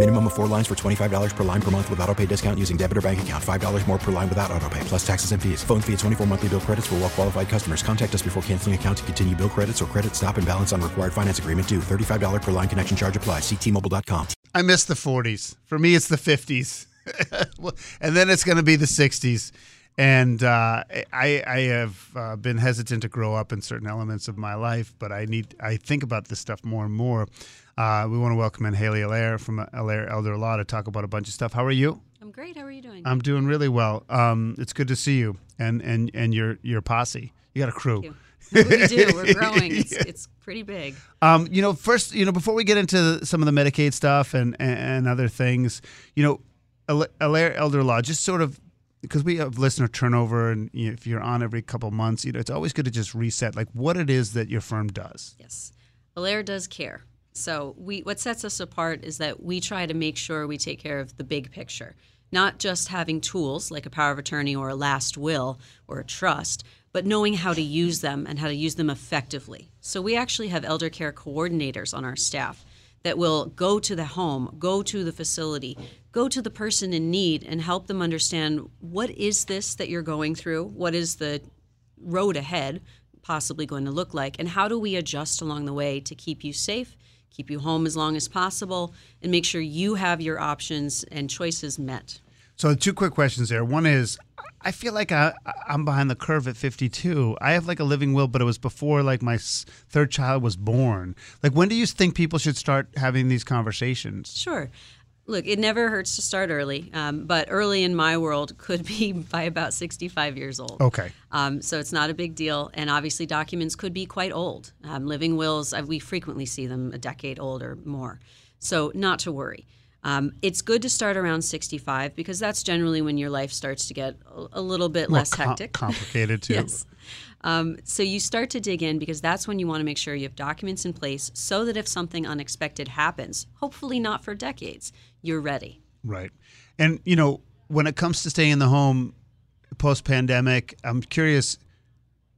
Minimum of four lines for $25 per line per month with auto pay discount using debit or bank account. $5 more per line without auto pay, plus taxes and fees. Phone fee at 24 monthly bill credits for well qualified customers. Contact us before canceling account to continue bill credits or credit stop and balance on required finance agreement due. $35 per line connection charge applies. Ctmobile.com. I miss the 40s. For me, it's the 50s, and then it's going to be the 60s. And uh, I, I have uh, been hesitant to grow up in certain elements of my life, but I need I think about this stuff more and more. Uh, we want to welcome in Halley Allaire from Allaire Elder Law to talk about a bunch of stuff. How are you? I'm great. How are you doing? I'm doing really well. Um, it's good to see you and and and your your posse. You got a crew. We do. We're growing. It's, it's pretty big. Um, you know, first, you know, before we get into some of the Medicaid stuff and and, and other things, you know, Allaire Elder Law, just sort of because we have listener turnover, and you know, if you're on every couple months, you know, it's always good to just reset, like what it is that your firm does. Yes, Allaire does care. So we, what sets us apart is that we try to make sure we take care of the big picture, not just having tools like a power of attorney or a last will or a trust, but knowing how to use them and how to use them effectively. So we actually have elder care coordinators on our staff that will go to the home, go to the facility, go to the person in need and help them understand what is this that you're going through? What is the road ahead possibly going to look like? And how do we adjust along the way to keep you safe, keep you home as long as possible, and make sure you have your options and choices met? So, two quick questions there. One is I feel like I, I'm behind the curve at 52. I have like a living will, but it was before like my third child was born. Like, when do you think people should start having these conversations? Sure. Look, it never hurts to start early, um, but early in my world could be by about 65 years old. Okay. Um, so it's not a big deal. And obviously, documents could be quite old. Um, living wills, uh, we frequently see them a decade old or more. So, not to worry. Um, it's good to start around 65 because that's generally when your life starts to get a, little bit More less com- hectic. complicated, too. yes. Um, so you start to dig in because that's when you want to make sure you have documents in place so that if something unexpected happens, hopefully not for decades, you're ready. Right. And, you know, when it comes to staying in the home post pandemic, I'm curious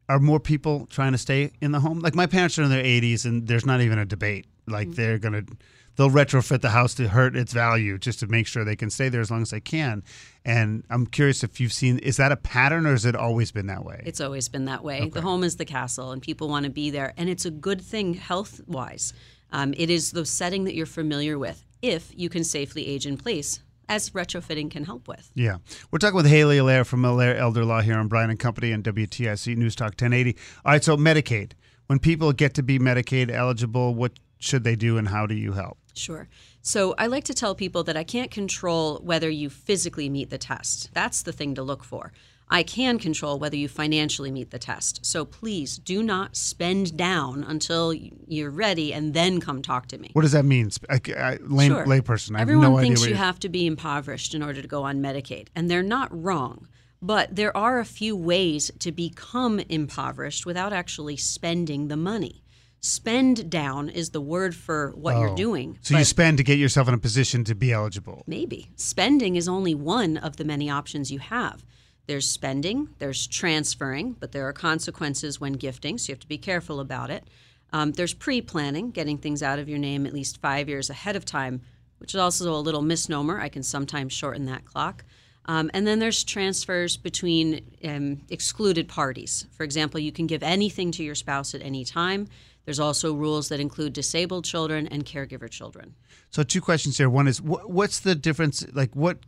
are more people trying to stay in the home? Like my parents are in their 80s and there's not even a debate. Like Mm-hmm. they're going to they'll retrofit the house to hurt its value just to make sure they can stay there as long as they can. And I'm curious if you've seen is that a pattern or has it always been that way? It's always been that way. The home is the castle, and people want to be there. And it's a good thing health wise. Um, it is the setting that you're familiar with if you can safely age in place, as retrofitting can help with. Yeah. We're talking with Halley Allaire from Allaire Elder Law here on Brian and Company and WTIC News Talk 1080. All right, so Medicaid. When people get to be Medicaid eligible, what should they do and how do you help? Sure. So I like to tell people that I can't control whether you physically meet the test. That's the thing to look for. I can control whether you financially meet the test. So please do not spend down until you're ready and then come talk to me. What does that mean? I, I, lay, Sure. Layperson, I have Everyone no idea. thinks you have to be impoverished in order to go on Medicaid, and they're not wrong. But there are a few ways to become impoverished without actually spending the money. Spend down is the word for what Oh. you're doing. So you spend to get yourself in a position to be eligible. maybe spending is only one of the many options you have. There's spending, there's transferring, but there are consequences when gifting, so you have to be careful about it. Um, there's pre planning, getting things out of your name at least five years ahead of time, which is also a little misnomer. I can sometimes shorten that clock. Um, and then there's transfers between um, excluded parties. For example, you can give anything to your spouse at any time. There's also rules that include disabled children and caregiver children. So two questions here. One is wh- what's the difference? Like what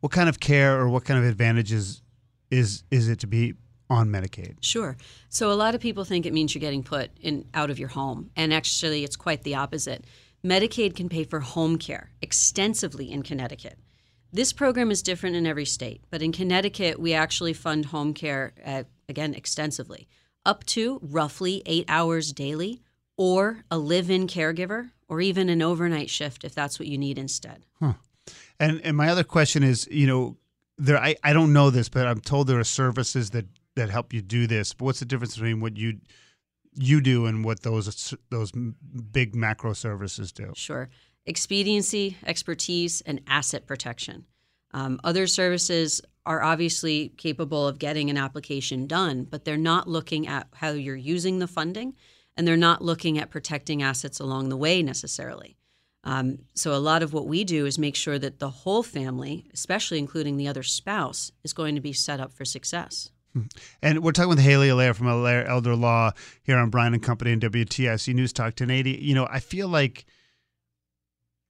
what kind of care or what kind of advantages is is it to be on Medicaid? Sure. So a lot of people think it means you're getting put in out of your home, and actually, it's quite the opposite. Medicaid can pay for home care extensively in Connecticut. This program is different in every state, but in Connecticut, we actually fund home care, uh, again, extensively, up to roughly eight hours daily, or a live in caregiver, or even an overnight shift if that's what you need instead. And and my other question is, you know, there I, I don't know this, but I'm told there are services that that help you do this. But what's the difference between what you you do and what those those big macro services do? Sure. Expediency, expertise, and asset protection. Um, other services are obviously capable of getting an application done, but they're not looking at how you're using the funding and they're not looking at protecting assets along the way necessarily. Um, so, a lot of what we do is make sure that the whole family, especially including the other spouse, is going to be set up for success. And we're talking with Halley Allaire from Allaire Elder Law here on Brian and Company and WTIC News Talk 1080. You know, I feel like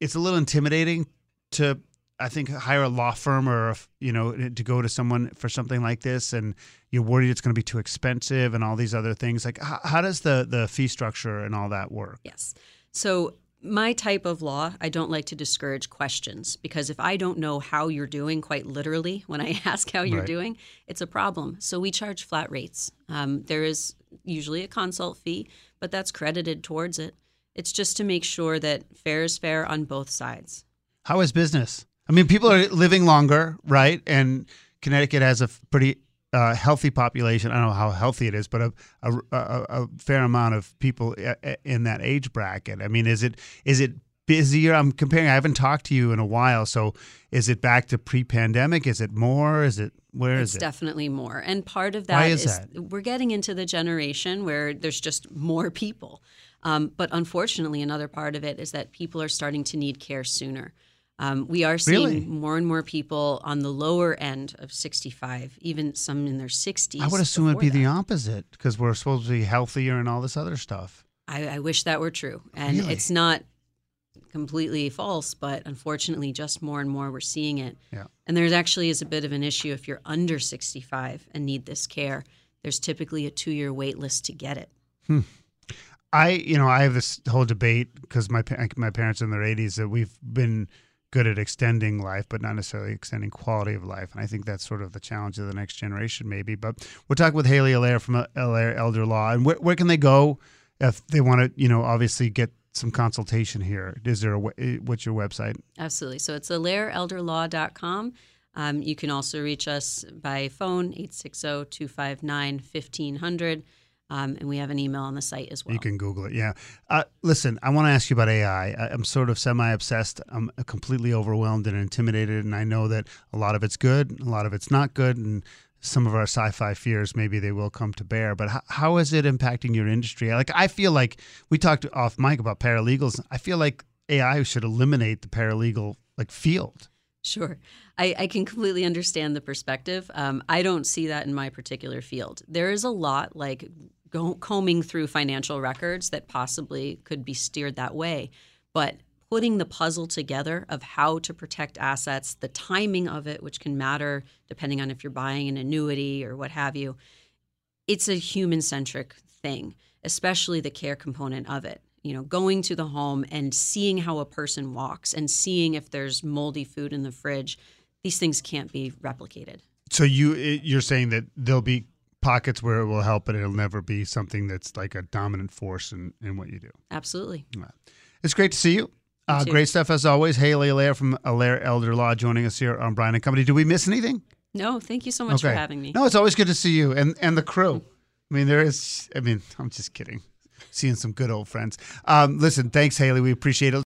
it's a little intimidating to, I think, hire a law firm or, you know, to go to someone for something like this. And you're worried it's going to be too expensive and all these other things. Like, how, how does the, the fee structure and all that work? Yes. So, my type of law, I don't like to discourage questions because if I don't know how you're doing, quite literally, when I ask how you're Right. doing, it's a problem. So we charge flat rates. Um, there is usually a consult fee, but that's credited towards it. It's just to make sure that fair is fair on both sides. How is business? I mean, people are living longer, right? And Connecticut has a pretty uh, healthy population. I don't know how healthy it is, but a, a, a, a fair amount of people in that age bracket. I mean, is it is it busier? I'm comparing. I haven't talked to you in a while, so is it back to pre-pandemic? Is it more? Is it where it's is it? definitely more. And part of that Why is that? we're getting into the generation where there's just more people. Um, but unfortunately, another part of it is that people are starting to need care sooner. Um, we are seeing Really? more and more people on the lower end of 65, even some in their 60s. I would assume it'd be the opposite because we're supposed to be healthier and all this other stuff. I, I wish that were true. And Really? it's not completely false, but unfortunately, just more and more we're seeing it. Yeah. And there's actually is a bit of an issue if you're under 65 and need this care. There's typically a two year wait list to get it. I, you know, I have this whole debate because my my parents in their 80s that we've been good at extending life, but not necessarily extending quality of life. And I think that's sort of the challenge of the next generation, maybe. But we're talking with Halley Allaire from Allaire Elder Law, and where, where can they go if they want to, you know, obviously get some consultation here? Is there a eh, what's your website? Absolutely. So it's allaireelderlaw.com. Um, you can also reach us by phone, 860 259 1500. Um, and we have an email on the site as well. You can Google it. Yeah. Uh, listen, I want to ask you about AI. I, am sort of semi obsessed. I'm completely overwhelmed and intimidated. And I know that a lot of it's good, a lot of it's not good. And some of our sci fi fears, maybe they will come to bear. But how, how is it impacting your industry? Like, I feel like we talked off mic about paralegals. I feel like AI should eliminate the paralegal like field. Sure. I, I can completely understand the perspective. Um, I don't see that in my particular field. There is a lot like go, combing through financial records that possibly could be steered that way. But putting the puzzle together of how to protect assets, the timing of it, which can matter depending on if you're buying an annuity or what have you, it's a human centric thing, especially the care component of it. You know, going to the home and seeing how a person walks and seeing if there's moldy food in the fridge, these things can't be replicated. So you you're saying that there'll be pockets where it will help, but it'll never be something that's like a dominant force in, in what you do. Absolutely. It's great to see you. Uh, great stuff as always. Halley Allaire from Allaire Elder Law joining us here on Brian and Company. Did we miss anything? No, thank you so much for having me. No, it's always good to see you and and the crew. I mean, there is. I mean, I'm just kidding. Seeing some good old friends. Um, listen, thanks, Halley. We appreciate it.